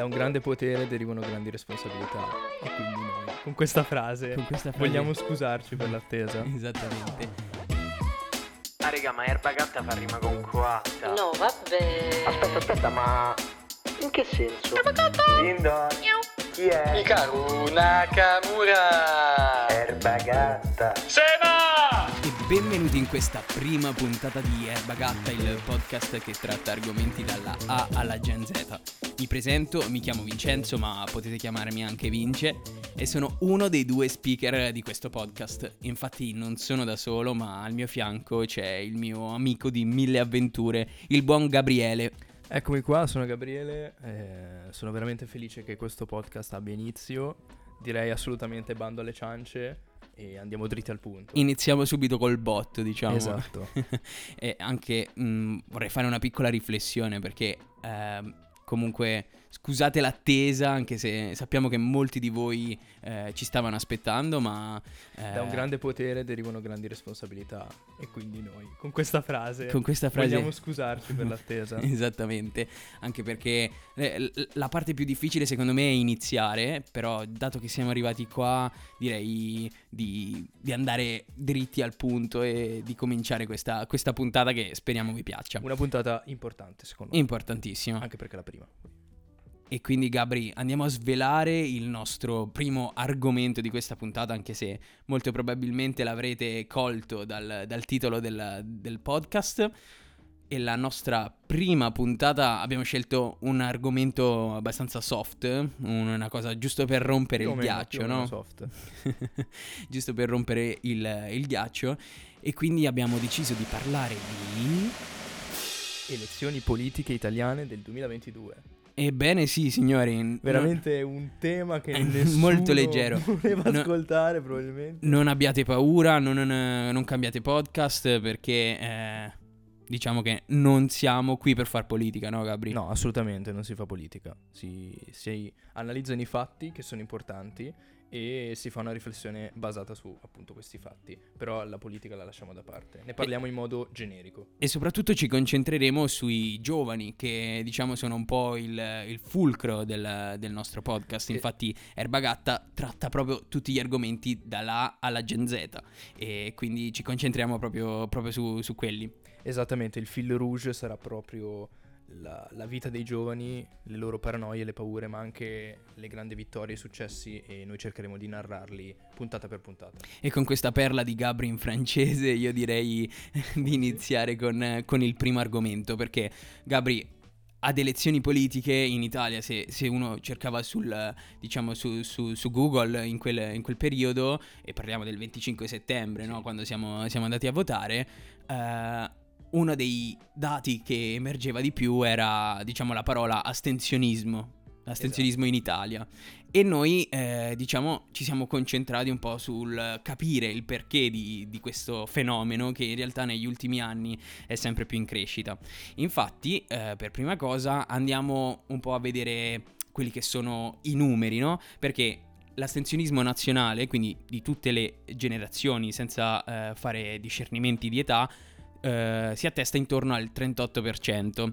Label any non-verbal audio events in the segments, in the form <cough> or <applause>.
Da un grande potere derivano grandi responsabilità. E quindi noi, con questa frase, Con questa frase- vogliamo scusarci per l'attesa. <laughs> Esattamente. Ah raga, ma erba gatta fa rima con coatta. No, vabbè. Aspetta, aspetta, ma in che senso? Lindo. Chi è? Hikaru Nakamura! Erba gatta. E benvenuti in questa prima puntata di Erba Gatta, il podcast che tratta argomenti dalla A alla Gen Z. Mi presento, mi chiamo Vincenzo, ma potete chiamarmi anche Vince, e sono uno dei due speaker di questo podcast. Infatti non sono da solo, ma al mio fianco c'è il mio amico di mille avventure, il buon Gabriele. Eccomi qua, sono Gabriele. eh, sono veramente felice che questo podcast abbia inizio. Direi assolutamente bando alle ciance e andiamo dritti al punto. Iniziamo subito col botto, diciamo. Esatto. <laughs> e anche mh, vorrei fare una piccola riflessione perché ehm, comunque scusate l'attesa anche se sappiamo che molti di voi eh, ci stavano aspettando ma eh, Da un grande potere derivano grandi responsabilità. E quindi noi, con questa frase, con questa frase vogliamo scusarci per l'attesa. <laughs> Esattamente, anche perché eh, la parte più difficile secondo me è iniziare, però dato che siamo arrivati qua direi di, di andare dritti al punto e di cominciare questa, questa puntata che speriamo vi piaccia. Una puntata importante, secondo me. Importantissima. Anche perché è la prima. E quindi Gabri andiamo a svelare il nostro primo argomento di questa puntata, anche se molto probabilmente l'avrete colto dal, dal titolo del, del podcast. E la nostra prima puntata abbiamo scelto un argomento abbastanza soft, una cosa giusto per rompere Più il meno, ghiaccio, no? soft. <laughs> giusto per rompere il, il ghiaccio. E quindi abbiamo deciso di parlare di... Elezioni politiche italiane del 2022. Ebbene sì, signori. Veramente un tema che <laughs> nessuno molto leggero. <laughs> voleva No. ascoltare probabilmente. Non abbiate paura, non, non- non cambiate podcast perché eh, diciamo che non siamo qui per far politica, no Gabri? No, assolutamente non si fa politica. Si, si analizzano i fatti che sono importanti e si fa una riflessione basata su appunto questi fatti. Però la politica la lasciamo da parte. Ne parliamo in modo generico. E soprattutto ci concentreremo sui giovani che diciamo sono un po' il, il fulcro del, del nostro podcast. E- Infatti Erbagatta tratta proprio tutti gli argomenti dalla A alla Gen Z e quindi ci concentriamo proprio, proprio su, su quelli. Esattamente, il fil rouge sarà proprio la, la vita dei giovani, le loro paranoie, le paure, ma anche le grandi vittorie e i successi e noi cercheremo di narrarli puntata per puntata. E con questa perla di Gabri in francese io direi <laughs> di iniziare con, con il primo argomento perché Gabri ad elezioni politiche in Italia se, se uno cercava sul, diciamo, su, su- su Google in quel, in quel periodo e parliamo del 25 settembre no? quando siamo, siamo andati a votare eh, uno dei dati che emergeva di più era diciamo la parola astensionismo astensionismo in Italia e noi, eh, diciamo, ci siamo concentrati un po' sul capire il perché di, di questo fenomeno che in realtà negli ultimi anni è sempre più in crescita. Infatti, eh, per prima cosa, andiamo un po' a vedere quelli che sono i numeri, no? Perché l'astensionismo nazionale, quindi di tutte le generazioni, senza eh, fare discernimenti di età, eh, si attesta intorno al 38%.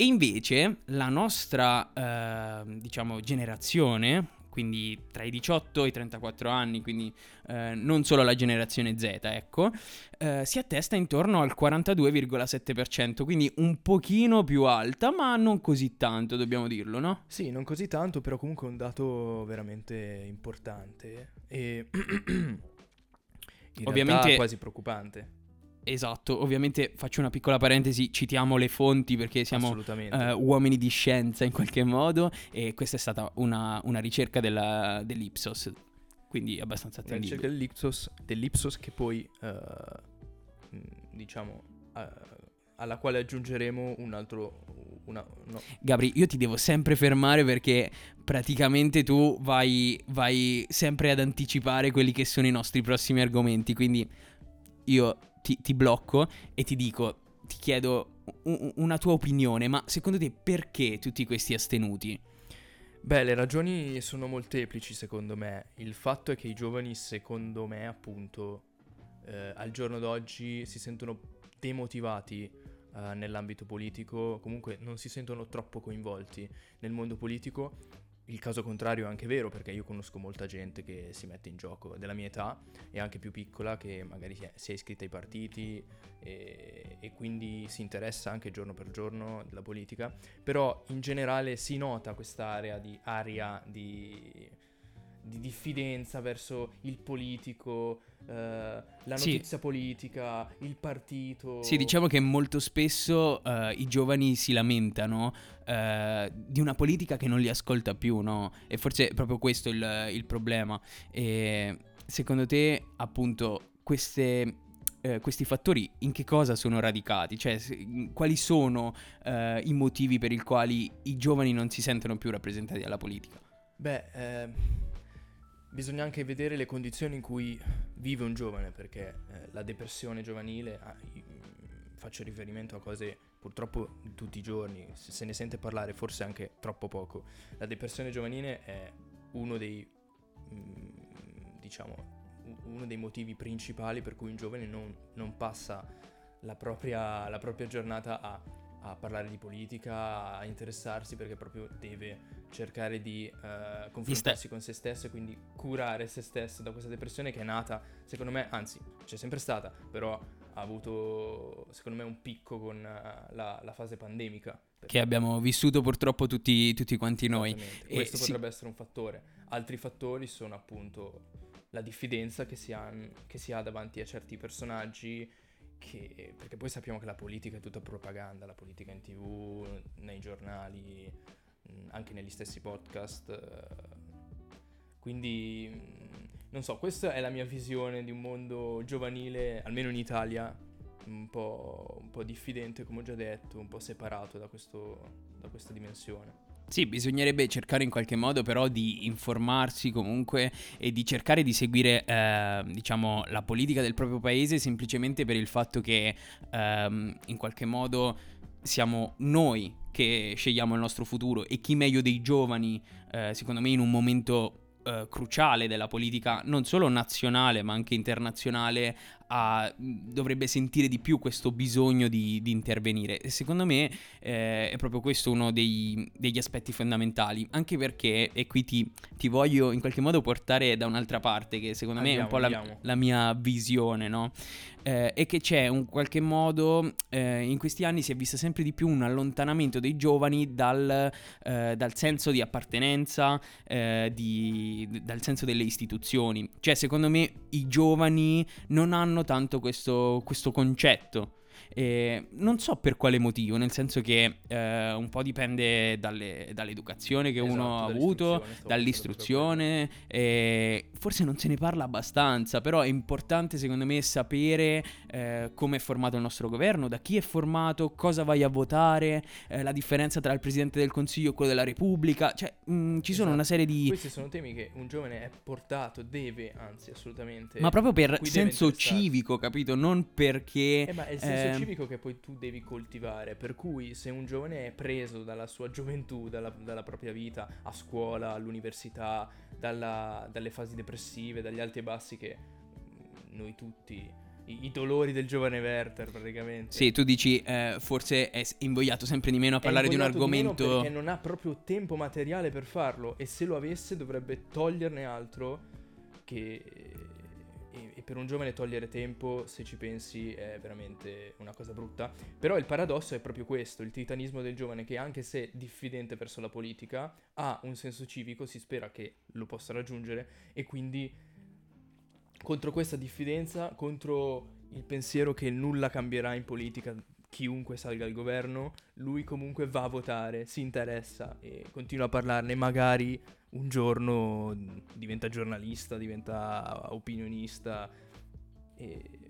E invece la nostra, eh, diciamo, generazione, quindi tra i 18 e i 34 anni, quindi eh, non solo la generazione Z, ecco, eh, si attesta intorno al 42,7%, quindi un pochino più alta, ma non così tanto, dobbiamo dirlo, no? Sì, non così tanto, però comunque è un dato veramente importante e <clears throat> in Ovviamente- quasi preoccupante. Esatto, ovviamente faccio una piccola parentesi, citiamo le fonti perché siamo eh, uomini di scienza in qualche modo e questa è stata una, una ricerca della- dell'Ipsos, quindi abbastanza Una ricerca attendibile. dell'Ipsos, dell'Ipsos che poi, mh, diciamo, eh, alla quale aggiungeremo un altro... Una, no, Gabri, io ti devo sempre fermare perché praticamente tu vai, vai sempre ad anticipare quelli che sono i nostri prossimi argomenti, quindi io ti, ti blocco e ti dico, ti chiedo una tua opinione, ma secondo te perché tutti questi astenuti? Beh, le ragioni sono molteplici secondo me. Il fatto è che i giovani, secondo me, appunto, eh, al giorno d'oggi si sentono demotivati eh, nell'ambito politico, comunque non si sentono troppo coinvolti nel mondo politico. Il caso contrario è anche vero perché io conosco molta gente che si mette in gioco della mia età e anche più piccola che magari si è, iscritta ai partiti e, e quindi si interessa anche giorno per giorno della politica, però in generale si nota quest'area di aria di, di diffidenza verso il politico, eh, la Sì. notizia politica, il partito. Sì, diciamo che molto spesso eh, i giovani si lamentano eh, di una politica che non li ascolta più, no? E forse è proprio questo il, il problema. E secondo te, appunto, queste, questi fattori in che cosa sono radicati? Cioè, se- quali sono i motivi per i quali i giovani non si sentono più rappresentati dalla politica? Beh, eh, bisogna anche vedere le condizioni in cui vive un giovane, perché eh, la depressione giovanile, ah, mm, faccio riferimento a cose purtroppo tutti i giorni, se, se ne sente parlare forse anche troppo poco. La depressione giovanile è uno dei, mm, diciamo, uno dei motivi principali per cui un giovane non, non passa la propria, la propria giornata a, a parlare di politica, a interessarsi perché proprio deve cercare di eh, confrontarsi con se stesso e quindi curare se stesso da questa depressione che è nata, secondo me, anzi, c'è sempre stata, però ha avuto, secondo me, un picco con eh, la, la fase pandemica. Che abbiamo vissuto purtroppo tutti, tutti quanti noi. E Questo sì. potrebbe essere un fattore. Altri fattori sono appunto la diffidenza che si ha, che si ha davanti a certi personaggi. Che, perché poi sappiamo che la politica è tutta propaganda, la politica in tv, nei giornali, anche negli stessi podcast. eh. Quindi, non so, questa è la mia visione di un mondo giovanile, almeno in Italia, un po', un po' diffidente, come ho già detto, un po' separato da, questo, da questa dimensione. Sì, bisognerebbe cercare in qualche modo però di informarsi comunque e di cercare di seguire, eh, diciamo, la politica del proprio paese semplicemente per il fatto che ehm, in qualche modo siamo noi che scegliamo il nostro futuro e chi meglio dei giovani, eh, secondo me in un momento eh, cruciale della politica non solo nazionale ma anche internazionale ha- dovrebbe sentire di più questo bisogno di, di intervenire e secondo me eh, è proprio questo uno dei- degli aspetti fondamentali anche perché e qui ti, ti voglio in qualche modo portare da un'altra parte che secondo me è un Andiamo, po' la, andiamo. la mia visione no? Eh, è che c'è un qualche modo eh, in questi anni si è visto sempre di più un allontanamento dei giovani dal, eh, dal senso di appartenenza, eh, di- dal senso delle istituzioni. Cioè, secondo me i giovani non hanno tanto questo, questo concetto. E non so per quale motivo, nel senso che eh, un po' dipende dalle- dall'educazione che uno ha Esatto, avuto, dall'istruzione, forse non se ne parla abbastanza, però è importante secondo me sapere eh, come è formato il nostro governo, da chi è formato, cosa vai a votare, eh, la differenza tra il Presidente del Consiglio e quello della Repubblica, cioè mh, ci sono Esatto. una serie di... Questi sono temi che un giovane è portato, deve, anzi, assolutamente. Ma proprio per senso civico, capito? Non perché... Eh, ma il senso ehm, civico che poi tu devi coltivare. Per cui, se un giovane è preso dalla sua gioventù, dalla, dalla propria vita, a scuola, all'università, dalla- dalle fasi depressive, dagli alti e bassi che mm, noi tutti. I, dolori del giovane Werther, praticamente. Sì, tu dici eh, forse è invogliato sempre di meno a parlare di un argomento... perché non ha proprio tempo materiale per farlo e se lo avesse dovrebbe toglierne altro che e, e per un giovane togliere tempo se ci pensi è veramente una cosa brutta. Però il paradosso è proprio questo il titanismo del giovane che anche se diffidente verso la politica ha un senso civico si spera che lo possa raggiungere e quindi contro questa diffidenza contro il pensiero che nulla cambierà in politica chiunque salga al governo, lui comunque va a votare, si interessa e continua a parlarne. Magari un giorno diventa giornalista, diventa opinionista e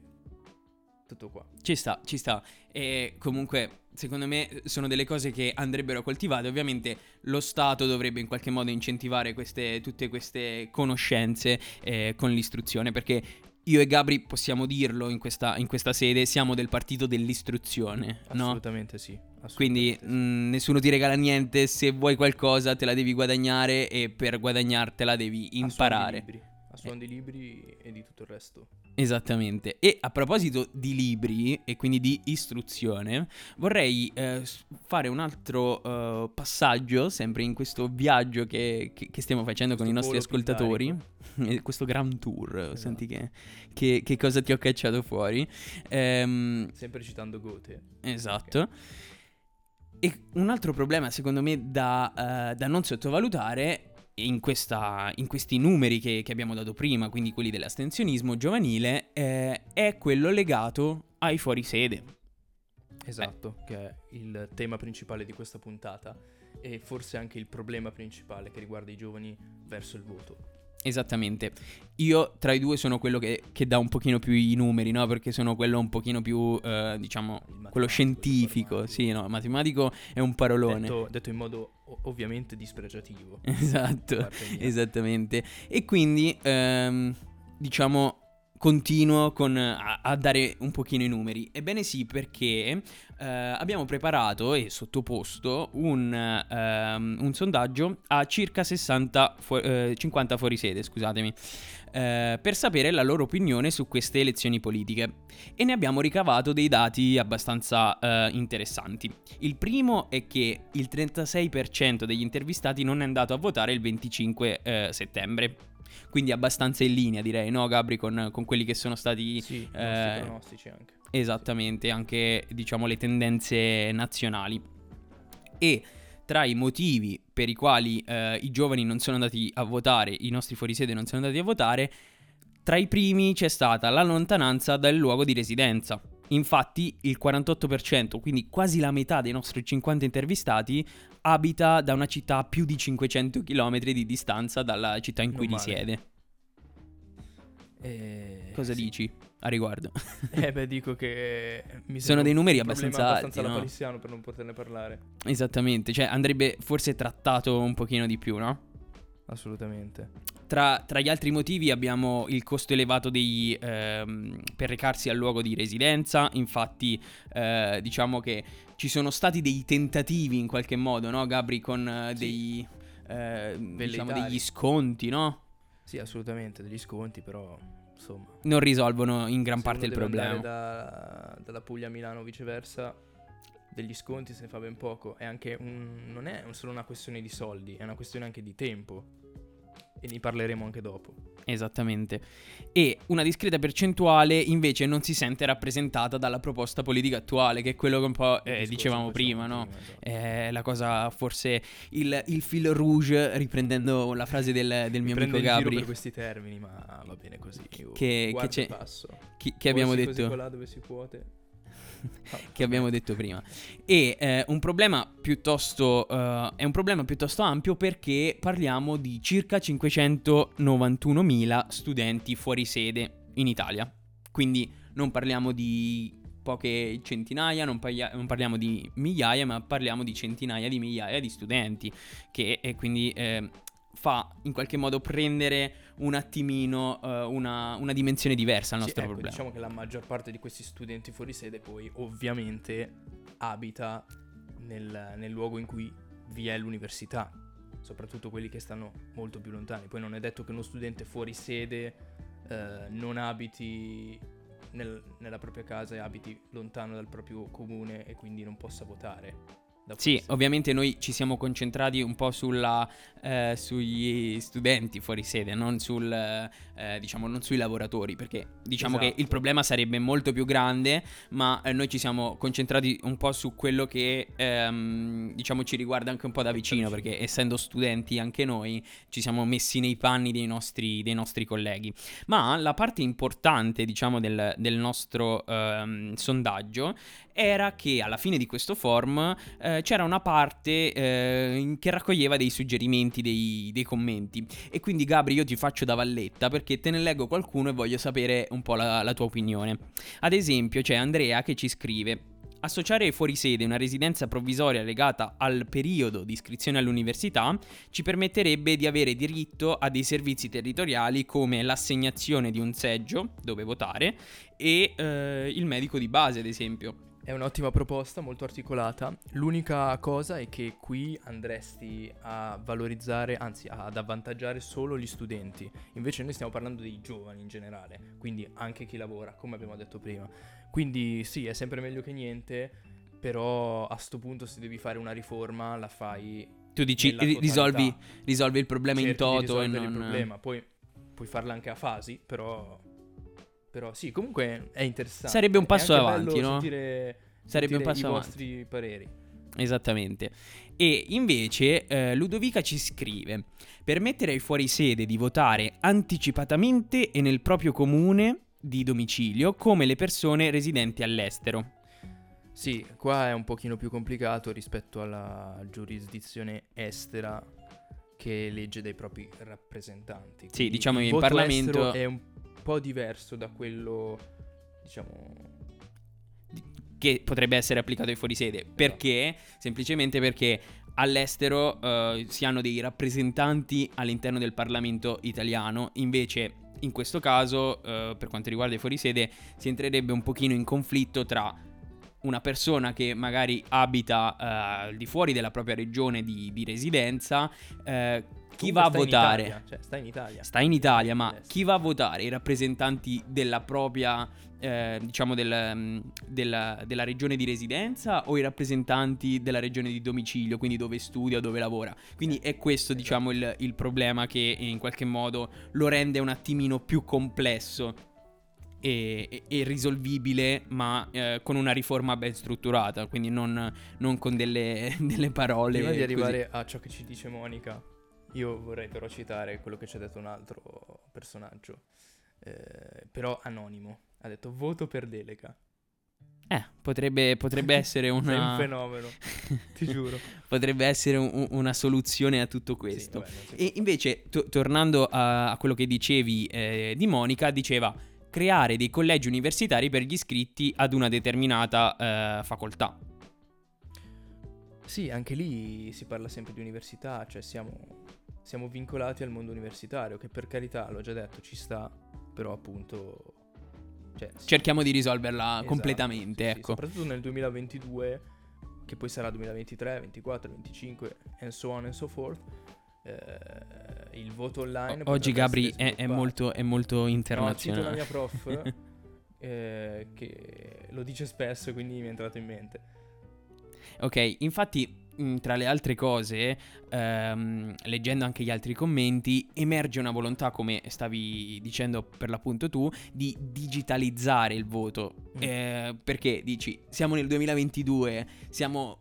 tutto qua. Ci sta, ci sta. E comunque, secondo me, sono delle cose che andrebbero coltivate. Ovviamente lo Stato dovrebbe in qualche modo incentivare queste, tutte queste conoscenze eh, con l'istruzione, perché io e Gabri possiamo dirlo in questa, in questa sede, siamo del partito dell'istruzione, no? Assolutamente sì. Quindi assolutamente sì. mh, nessuno ti regala niente, se vuoi qualcosa te la devi guadagnare e per guadagnartela devi imparare. Suon suon di libri e di tutto il resto. Esattamente. E a proposito di libri e quindi di istruzione, vorrei eh, fare un altro eh, passaggio, sempre in questo viaggio che, che- che stiamo facendo con i Questo nostri ascoltatori. <laughs> Eh, Questo grand tour, Esatto. senti che, che- che cosa ti ho cacciato fuori. Ehm, Sempre citando Goethe. Esatto. E un altro problema, secondo me, da, eh, da non sottovalutare in, questa- in questi numeri che, che abbiamo dato prima, quindi quelli dell'astensionismo giovanile, eh, è quello legato ai fuorisede. Esatto, che è il tema principale di questa puntata e forse anche il problema principale che riguarda i giovani verso il voto. Esattamente. Io tra i due sono quello che, che dà un pochino più i numeri, no? Perché sono quello un pochino più, eh, diciamo, quello scientifico. Sì, no, matematico è un parolone. Detto, detto in modo ovviamente dispregiativo. <laughs> Esatto. Esattamente. E quindi, ehm, diciamo, continuo con, a, a dare un pochino i numeri. Ebbene sì, perché eh, abbiamo preparato e sottoposto un, ehm, un sondaggio a circa 60 fu- eh, 50 fuorisede, scusatemi, eh, per sapere la loro opinione su queste elezioni politiche. E ne abbiamo ricavato dei dati abbastanza eh, interessanti. Il primo è che il 36% degli intervistati non è andato a votare il 25 eh, settembre. Quindi abbastanza in linea, direi, no, Gabri, con, con quelli che sono stati Sì, i eh, pronostici anche. esattamente anche, diciamo, le tendenze nazionali. E tra i motivi per i quali eh, i giovani non sono andati a votare, i nostri fuorisede non sono andati a votare, tra i primi c'è stata la lontananza dal luogo di residenza. Infatti il 48%, quindi quasi la metà dei nostri 50 intervistati, abita da una città a più di 500 km di distanza dalla città in cui male. risiede. Eh, Cosa sì. dici a riguardo? Eh beh, <laughs> dico che mi Sono dei numeri abbastanza alti, abbastanza no? lapalissiano per non poterne parlare. Esattamente, cioè andrebbe forse trattato un pochino di più, no? Assolutamente. Tra, tra gli altri motivi abbiamo il costo elevato dei, ehm, per recarsi al luogo di residenza, infatti eh, diciamo che ci sono stati dei tentativi in qualche modo, no Gabri, con eh, Sì. dei, eh, diciamo, degli sconti, no? Sì, assolutamente, degli sconti, però insomma. Non risolvono in gran parte il problema. da- dalla Puglia a Milano o viceversa, degli sconti se ne fa ben poco. È anche un, non è solo una questione di soldi, è una questione anche di tempo. E ne parleremo anche dopo. Esattamente. E una discreta percentuale invece non si sente rappresentata dalla proposta politica attuale, che è quello che un po' eh, dicevamo che prima, no? esatto. È la cosa, forse il, il fil rouge, riprendendo la frase del, del mio amico Gabri, per questi termini, ma va bene così. Che- che e chi- che abbiamo Così, così detto. colà dove si puote. <laughs> Che abbiamo detto prima. E eh, un problema piuttosto eh, è un problema piuttosto ampio perché parliamo di circa 591.000 studenti fuori sede in Italia. Quindi non parliamo di poche centinaia, non, paglia- non parliamo di migliaia, ma parliamo di centinaia di migliaia di studenti che quindi eh, fa in qualche modo prendere un attimino eh, una, una dimensione diversa al Sì, nostro ecco, problema. Diciamo che la maggior parte di questi studenti fuori sede poi ovviamente abita nel, nel luogo in cui vi è l'università, soprattutto quelli che stanno molto più lontani. Poi non è detto che uno studente fuori sede eh, non abiti nel- nella propria casa e abiti lontano dal proprio comune e quindi non possa votare. Sì, ovviamente noi ci siamo concentrati un po' sulla, eh, sugli studenti fuori sede, non, sul, eh, diciamo, non sui lavoratori, perché diciamo che Esatto. il problema sarebbe molto più grande, ma eh, noi ci siamo concentrati un po' su quello che ehm, diciamo ci riguarda anche un po' da vicino, vicino. perché essendo studenti anche noi ci siamo messi nei panni dei nostri, dei nostri colleghi. Ma la parte importante, diciamo, del, del nostro ehm, sondaggio era che alla fine di questo form c'era una parte eh, che raccoglieva dei suggerimenti, dei, dei commenti. E quindi Gabri io ti faccio da valletta perché te ne leggo qualcuno e voglio sapere un po' la, la tua opinione. Ad esempio c'è Andrea che ci scrive... Associare fuori sede una residenza provvisoria legata al periodo di iscrizione all'università ci permetterebbe di avere diritto a dei servizi territoriali come l'assegnazione di un seggio dove votare e eh, il medico di base, ad esempio. È un'ottima proposta, molto articolata. L'unica cosa è che qui andresti a valorizzare, anzi ad avvantaggiare solo gli studenti. Invece noi stiamo parlando dei giovani in generale, quindi anche chi lavora, come abbiamo detto prima. Quindi sì, è sempre meglio che niente, però a sto punto se devi fare una riforma la fai Tu dici risolvi, risolvi il problema in cerchi di toto e non... il problema. Poi puoi farla anche a fasi, però però sì, comunque è interessante. Sarebbe un passo avanti, no? Sentire, Sarebbe un sentire passo i avanti. vostri pareri. Esattamente. E invece eh, Ludovica ci scrive: permettere ai fuorisede di votare anticipatamente e nel proprio comune di domicilio come le persone residenti all'estero. Sì, qua è un pochino più complicato rispetto alla giurisdizione estera che legge dei propri rappresentanti. Sì, Quindi diciamo il in Parlamento- è un po' diverso da quello, diciamo... Che potrebbe essere applicato ai fuorisede. Perché? Semplicemente perché all'estero eh, si hanno dei rappresentanti all'interno del Parlamento italiano. Invece, in questo caso, eh, per quanto riguarda i fuorisede, si entrerebbe un pochino in conflitto tra una persona che magari abita eh, al di fuori della propria regione di, di residenza, eh, chi va a votare. Italia, cioè, sta in Italia. Sta in Italia, ma chi va a votare? I rappresentanti della propria, eh, diciamo, del, mm, della, della regione di residenza o i rappresentanti della regione di domicilio, quindi dove studia dove lavora? Quindi è questo, esatto. diciamo, il, il problema che in qualche modo lo rende un attimino più complesso e, e- risolvibile, ma eh, con una riforma ben strutturata, quindi non, non con delle, <laughs> delle parole. Prima di così. arrivare a ciò che ci dice Monica, io vorrei però citare quello che ci ha detto un altro personaggio, eh, però anonimo. Ha detto voto per delega. Eh, potrebbe, potrebbe <laughs> essere Sei un una... fenomeno, <laughs> ti giuro. potrebbe essere un- un- una soluzione a tutto Sì, questo. vabbè, non si e invece, to- tornando a, a quello che dicevi eh, di Monica, diceva creare dei collegi universitari per gli iscritti ad una determinata eh, facoltà. Sì, anche lì si parla sempre di università, cioè siamo, siamo vincolati al mondo universitario, che per carità, l'ho già detto, ci sta, però appunto... Cioè, sì, Cerchiamo di risolverla esatto, completamente, sì, sì, ecco. soprattutto nel 2022, che poi sarà 2023, 24, 25, and so on and so forth, eh, il voto online... O- Oggi Gabri è, è molto, è molto No, cito la internazionale. mia prof, <laughs> eh, che lo dice spesso, quindi mi è entrato in mente. Ok, infatti, mh, tra le altre cose, ehm, leggendo anche gli altri commenti, emerge una volontà, come stavi dicendo per l'appunto tu, di digitalizzare il voto. Mm. Eh, perché dici, siamo nel 2022, siamo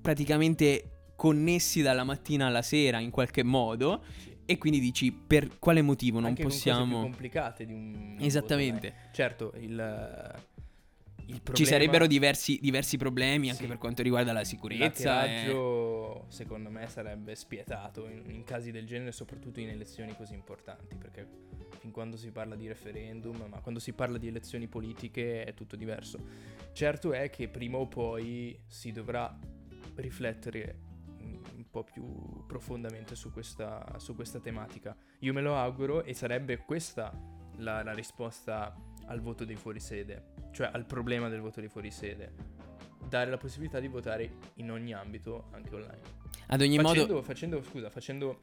praticamente connessi dalla mattina alla sera in qualche modo. E quindi dici, per quale motivo non Anche con cose più possiamo... complicate di un voto Esattamente. online. Certo, il, il problema... Ci sarebbero diversi, diversi problemi anche Sì. per quanto riguarda la sicurezza. e- L'hackeraggio, secondo me, sarebbe spietato in, in casi del genere, soprattutto in elezioni così importanti, perché fin quando si parla di referendum, ma quando si parla di elezioni politiche è tutto diverso. Certo è che prima o poi si dovrà riflettere po' più profondamente su questa, su questa tematica. Io me lo auguro e sarebbe questa la, la risposta al voto dei fuorisede, cioè al problema del voto dei fuorisede. Dare la possibilità di votare in ogni ambito, anche online. Ad ogni facendo, modo... facendo, scusa, facendo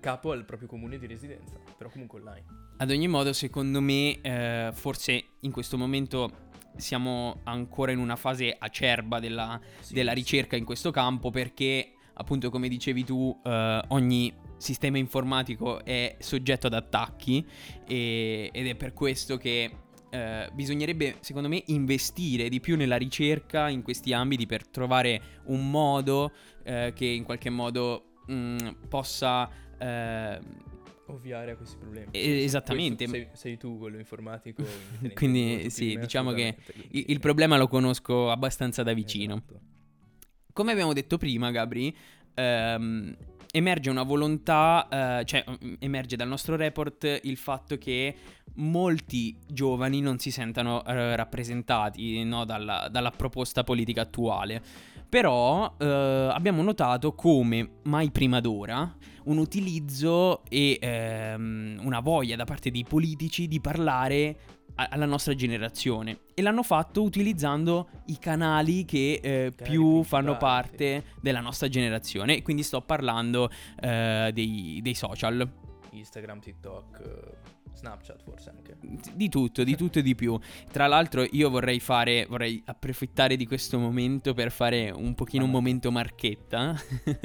capo al proprio comune di residenza, però comunque online. Ad ogni modo, secondo me, eh, forse in questo momento siamo ancora in una fase acerba della, Sì, della ricerca in questo campo perché, appunto, come dicevi tu, eh, ogni sistema informatico è soggetto ad attacchi e- ed è per questo che eh, bisognerebbe, secondo me, investire di più nella ricerca in questi ambiti per trovare un modo eh, che in qualche modo mh, possa... eh, Ovviare a questi problemi. Eh, esattamente. Sei, sei tu quello informatico. <laughs> quindi sì, diciamo che il, il problema lo conosco abbastanza da vicino. Esatto. Come abbiamo detto prima, Gabri, ehm, emerge una volontà, eh, cioè mm, emerge dal nostro report il fatto che molti giovani non si sentano eh, rappresentati no, dalla, dalla proposta politica attuale. Però eh, abbiamo notato come mai prima d'ora un utilizzo e ehm, una voglia da parte dei politici di parlare alla nostra generazione e l'hanno fatto utilizzando i canali che eh, più fanno parte della nostra generazione. Quindi sto parlando eh, dei, dei social. Instagram, TikTok, eh, Snapchat forse anche. Di tutto, di tutto e di più. Tra l'altro io vorrei fare, vorrei approfittare di questo momento per fare un pochino un Vai. momento marchetta.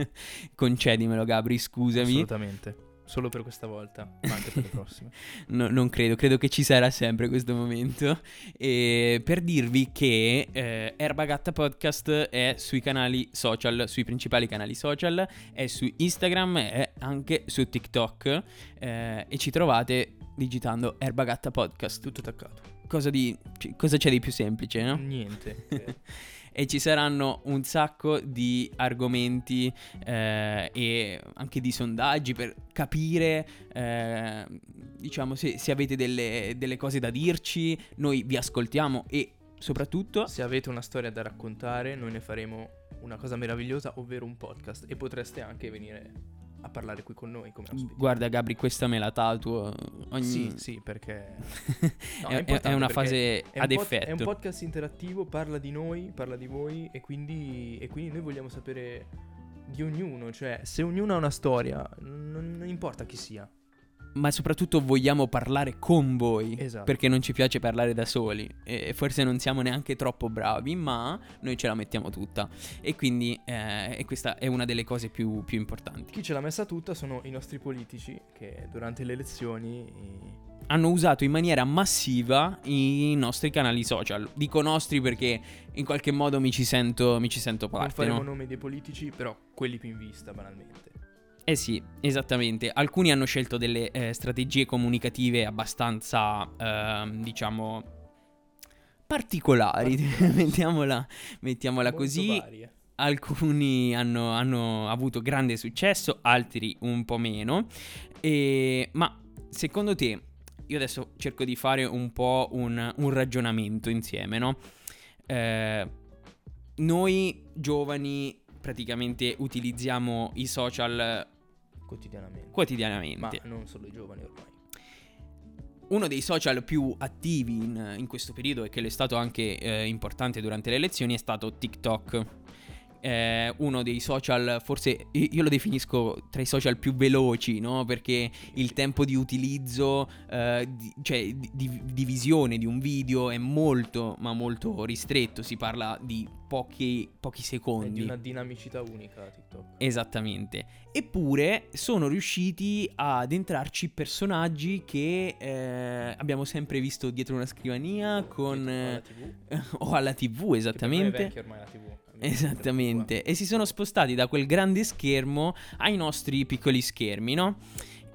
<laughs> Concedimelo Gabri, scusami. Assolutamente. Solo per questa volta, ma anche per le prossime. <laughs> No, non credo, credo che ci sarà sempre questo momento. E per dirvi che eh, Erba Gatta Podcast è sui canali social, sui principali canali social, è su Instagram e anche su TikTok. eh, e ci trovate digitando Erba Gatta Podcast. Tutto attaccato. Cosa, di, c- cosa c'è di più semplice, no? Niente. <laughs> e ci saranno un sacco di argomenti eh, e anche di sondaggi per capire, eh, diciamo, se, se avete delle, delle cose da dirci, noi vi ascoltiamo e soprattutto... Se avete una storia da raccontare, noi ne faremo una cosa meravigliosa, ovvero un podcast. E potreste anche venire a parlare qui con noi come ospiti. Guarda Gabri, questa me la tatuo ogni... Sì, sì, perché <laughs> No, è, è- è una fase è un ad pod- effetto. È un podcast interattivo, parla di noi, parla di voi e quindi, e quindi noi vogliamo sapere di ognuno. Cioè, se ognuno ha una storia, non, non importa chi sia. Ma soprattutto vogliamo parlare con voi. Esatto. Perché non ci piace parlare da soli. E forse non siamo neanche troppo bravi, ma noi ce la mettiamo tutta. E quindi eh, e questa è una delle cose più, più importanti. Chi ce l'ha messa tutta sono i nostri politici che durante le elezioni Hanno usato in maniera massiva i nostri canali social. Dico nostri perché in qualche modo mi ci sento, mi ci sento non parte. faremo no? nomi dei politici, però quelli più in vista banalmente. Eh sì, esattamente. Alcuni hanno scelto delle eh, strategie comunicative abbastanza, ehm, diciamo, particolari. <laughs> mettiamola mettiamola così. varie. Alcuni hanno, hanno avuto grande successo, altri un po' meno. E- ma secondo te, io adesso cerco di fare un po' un, un ragionamento insieme, no? Eh, noi giovani praticamente utilizziamo i social Quotidianamente. Ma quotidianamente. non solo i giovani ormai. Uno dei social più attivi in, in questo periodo e che è stato anche eh, importante durante le elezioni è stato TikTok. Eh, uno dei social, forse io lo definisco tra i social più veloci, no? Perché il tempo di utilizzo, eh, di- cioè di, di- visione di un video è molto, ma molto ristretto. Si parla di pochi, pochi È secondi. di una dinamicità unica TikTok. Esattamente. Eppure sono riusciti ad entrarci personaggi che eh, abbiamo sempre visto dietro una scrivania con... Alla eh, TV. <laughs> o alla tv, Che per noi è esattamente. vecchia ormai la TV. Esattamente. E si sono spostati da quel grande schermo ai nostri piccoli schermi, no?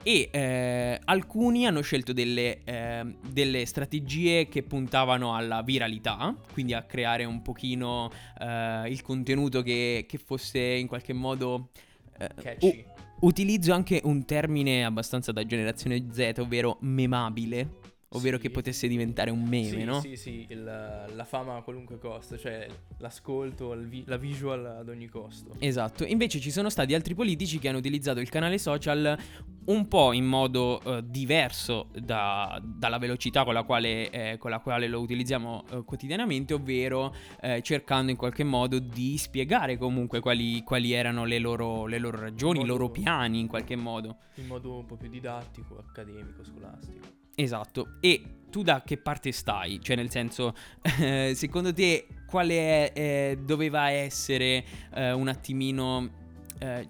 E eh, alcuni hanno scelto delle, eh, delle strategie che puntavano alla viralità, quindi a creare un pochino eh, il contenuto che, che fosse in qualche modo... eh, Catchy. u- utilizzo anche un termine abbastanza da generazione Z, ovvero memabile, ovvero Sì. che potesse diventare un meme, sì, no? Sì, sì, il- la fama a qualunque costo, cioè l'ascolto, vi- la visual ad ogni costo. Esatto, invece ci sono stati altri politici che hanno utilizzato il canale social un po' in modo eh, diverso da- dalla velocità con la quale, eh, con la quale lo utilizziamo eh, quotidianamente, ovvero eh, cercando in qualche modo di spiegare comunque quali, quali erano le loro, le loro ragioni, i modo- loro piani in qualche modo. In modo un po' più didattico, accademico, scolastico. Esatto, e tu da che parte stai? Cioè nel senso, eh, secondo te quale eh, doveva essere eh, un attimino... eh,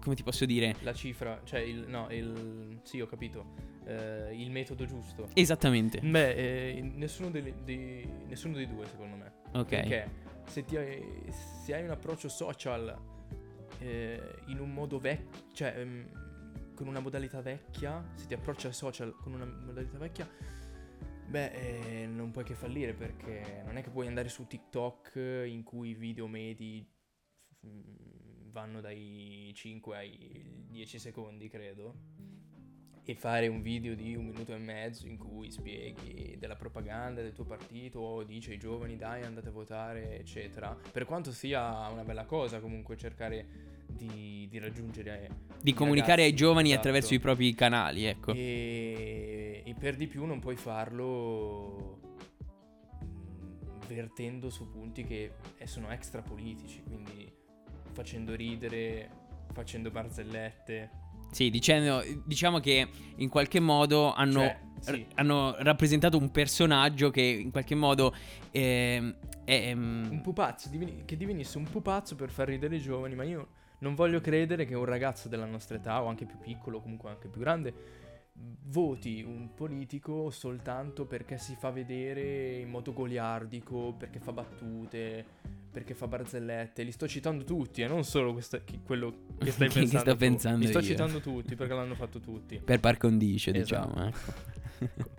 come ti posso dire? La cifra, cioè il... no, il... sì, ho capito. eh, il metodo giusto. Esattamente. Beh, eh, nessuno, delle- dei, nessuno dei due secondo me. Ok. Perché se, ti hai, se hai un approccio social eh, in un modo vecchio, cioè ehm, con una modalità vecchia, se ti approcci al social con una modalità vecchia, beh, eh, non puoi che fallire perché non è che puoi andare su TikTok in cui i video medi mm, vanno dai 5 ai 10 secondi, credo. E fare un video di un minuto e mezzo in cui spieghi della propaganda del tuo partito o dici ai giovani dai andate a votare eccetera. Per quanto sia una bella cosa comunque cercare di, di raggiungere Di i comunicare ai ragazzi, giovani esatto. attraverso i propri canali, ecco. E e per di più non puoi farlo mm, vertendo su punti che eh, sono extra politici, quindi facendo ridere, facendo barzellette. Sì, dicendo, diciamo che in qualche modo hanno, Cioè, sì. r- hanno rappresentato un personaggio che in qualche modo ehm, è... un ehm, pupazzo, diveni- che divenisse un pupazzo per far ridere i giovani, ma io non voglio credere che un ragazzo della nostra età, o anche più piccolo, comunque anche più grande, voti un politico soltanto perché si fa vedere in modo goliardico, perché fa battute, perché fa barzellette. Li sto citando tutti, e non solo questa- chi- quello <laughs> che stai Che pensando. sto tu. pensando Li sto io. citando tutti perché l'hanno fatto tutti. per par condicio, Esatto. diciamo. ecco. <laughs>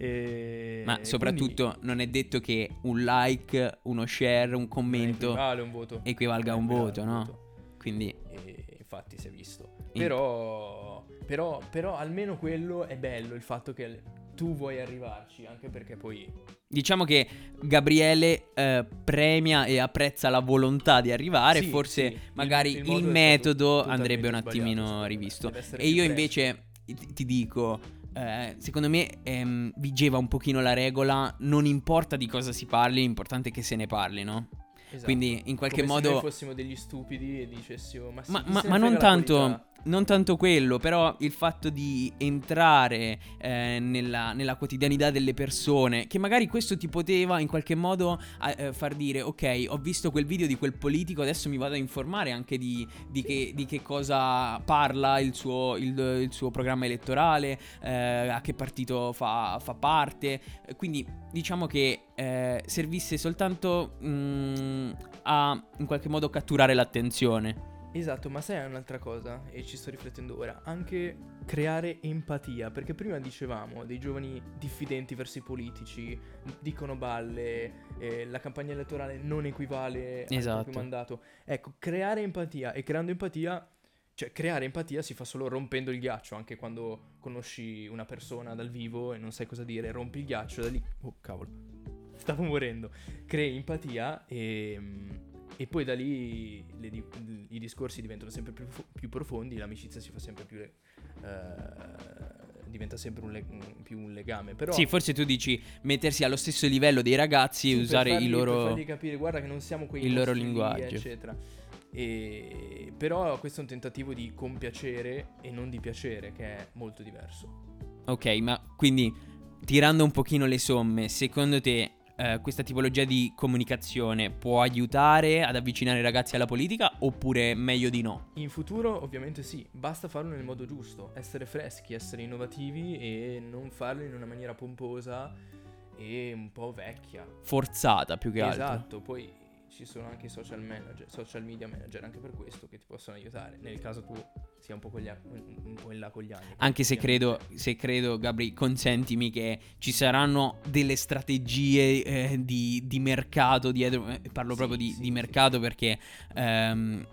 E Ma soprattutto non è detto che un like, uno share, un commento Vale un voto. equivalga a un Equivale voto, no? voto. Quindi E infatti si è visto. In- Però, però, però almeno quello è bello, il fatto che tu vuoi arrivarci, anche perché poi... diciamo che Gabriele eh, premia e apprezza la volontà di arrivare, Sì, forse sì, il- magari il il, stato metodo andrebbe un attimino rivisto. E io invece ti, ti dico, eh, secondo me ehm, vigeva un pochino la regola, non importa di cosa si parli, l'importante è che se ne parli, no? Esatto. Quindi in qualche Come Se modo... noi fossimo degli stupidi e dicessimo... Ma, sì, Ma, ma- se ma non, tanto, qualità?" Non tanto quello, però il fatto di entrare eh, nella, nella quotidianità delle persone, che magari questo ti poteva in qualche modo eh, eh, far dire, ok, ho visto quel video di quel politico, adesso mi vado a informare anche di, di che, di che cosa parla il suo, il, il suo programma elettorale, eh, a che partito fa, fa parte. Quindi diciamo che eh, servisse soltanto mm, a in qualche modo catturare l'attenzione. Esatto, ma sai un'altra cosa, e ci sto riflettendo ora, anche creare empatia, perché prima dicevamo dei giovani diffidenti verso i politici, dicono balle, eh, la campagna elettorale non equivale al Esatto. proprio mandato. Ecco, creare empatia e creando empatia, cioè creare empatia si fa solo rompendo il ghiaccio, anche quando conosci una persona dal vivo e non sai cosa dire, rompi il ghiaccio da lì... Oh cavolo, stavo morendo. Crei empatia e... E poi da lì le i discorsi diventano sempre più, più profondi, l'amicizia si fa sempre più... eh, diventa sempre un, le- più un legame. Però Sì, forse tu dici mettersi allo stesso livello dei ragazzi sì, e per usare fargli- i per loro... fargli capire, guarda che non siamo quei il loro linguaggio. eccetera. E- però questo è un tentativo di compiacere e non di piacere, che è molto diverso. Ok, ma quindi tirando un pochino le somme, secondo te eh, questa tipologia di comunicazione può aiutare ad avvicinare i ragazzi alla politica oppure meglio di no? In futuro ovviamente sì, basta farlo nel modo giusto, essere freschi, essere innovativi e non farlo in una maniera pomposa e un po' vecchia. Forzata più che altro. Esatto, poi ci sono anche i social manager, social media manager anche per questo che ti possono aiutare. Nel caso tu sia un po', con gli un po' in là con gli anni. Anche se credo, se credo, Gabri, consentimi che ci saranno delle strategie eh, di, di mercato dietro. eh, parlo Sì, proprio di, sì, di sì. mercato perché, ehm,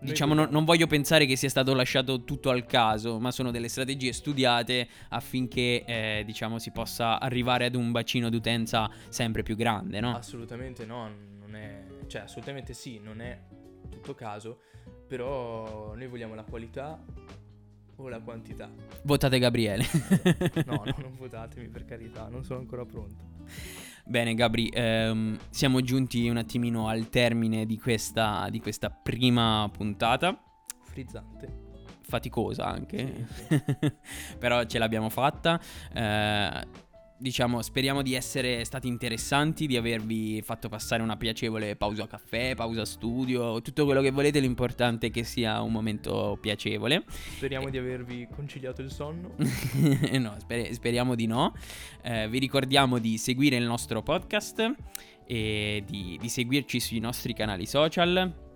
diciamo, non, non voglio pensare che sia stato lasciato tutto al caso, ma sono delle strategie studiate affinché, eh, diciamo, si possa arrivare ad un bacino d'utenza sempre più grande, no? Assolutamente no, non è... Cioè, assolutamente sì, non è tutto caso, però noi vogliamo la qualità o la quantità. Votate Gabriele. No, no, <laughs> non votatemi per carità, non sono ancora pronto. Bene Gabri, ehm, siamo giunti un attimino al termine di questa, di questa prima puntata. Frizzante. faticosa anche, Sì, <laughs> però ce l'abbiamo fatta. Eh, diciamo, speriamo di essere stati interessanti, di avervi fatto passare una piacevole pausa caffè, pausa studio, tutto quello che volete, l'importante è che sia un momento piacevole. Speriamo di avervi conciliato il sonno. <laughs> no, sper- speriamo di no. Eh, vi ricordiamo di seguire il nostro podcast e di, di seguirci sui nostri canali social.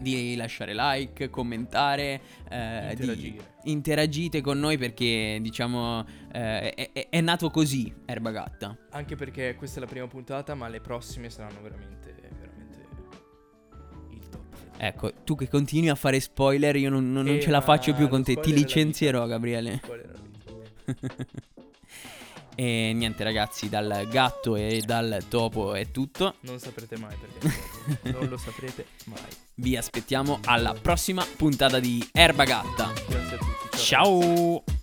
Di lasciare like, commentare, eh, di- interagite con noi perché diciamo eh, è, è- nato così Erba Gatta. Anche perché questa è la prima puntata, ma le prossime saranno veramente, veramente il top. Ecco, tu che continui a fare spoiler, io non, non- non Eh, ce la faccio più con te, ti spoiler licenzierò. Gabriele. Vita? <laughs> E niente ragazzi, dal gatto e dal topo è tutto. Non saprete mai perché non lo saprete mai. Vi aspettiamo alla prossima puntata di Erba Gatta. Grazie a tutti. Ciao!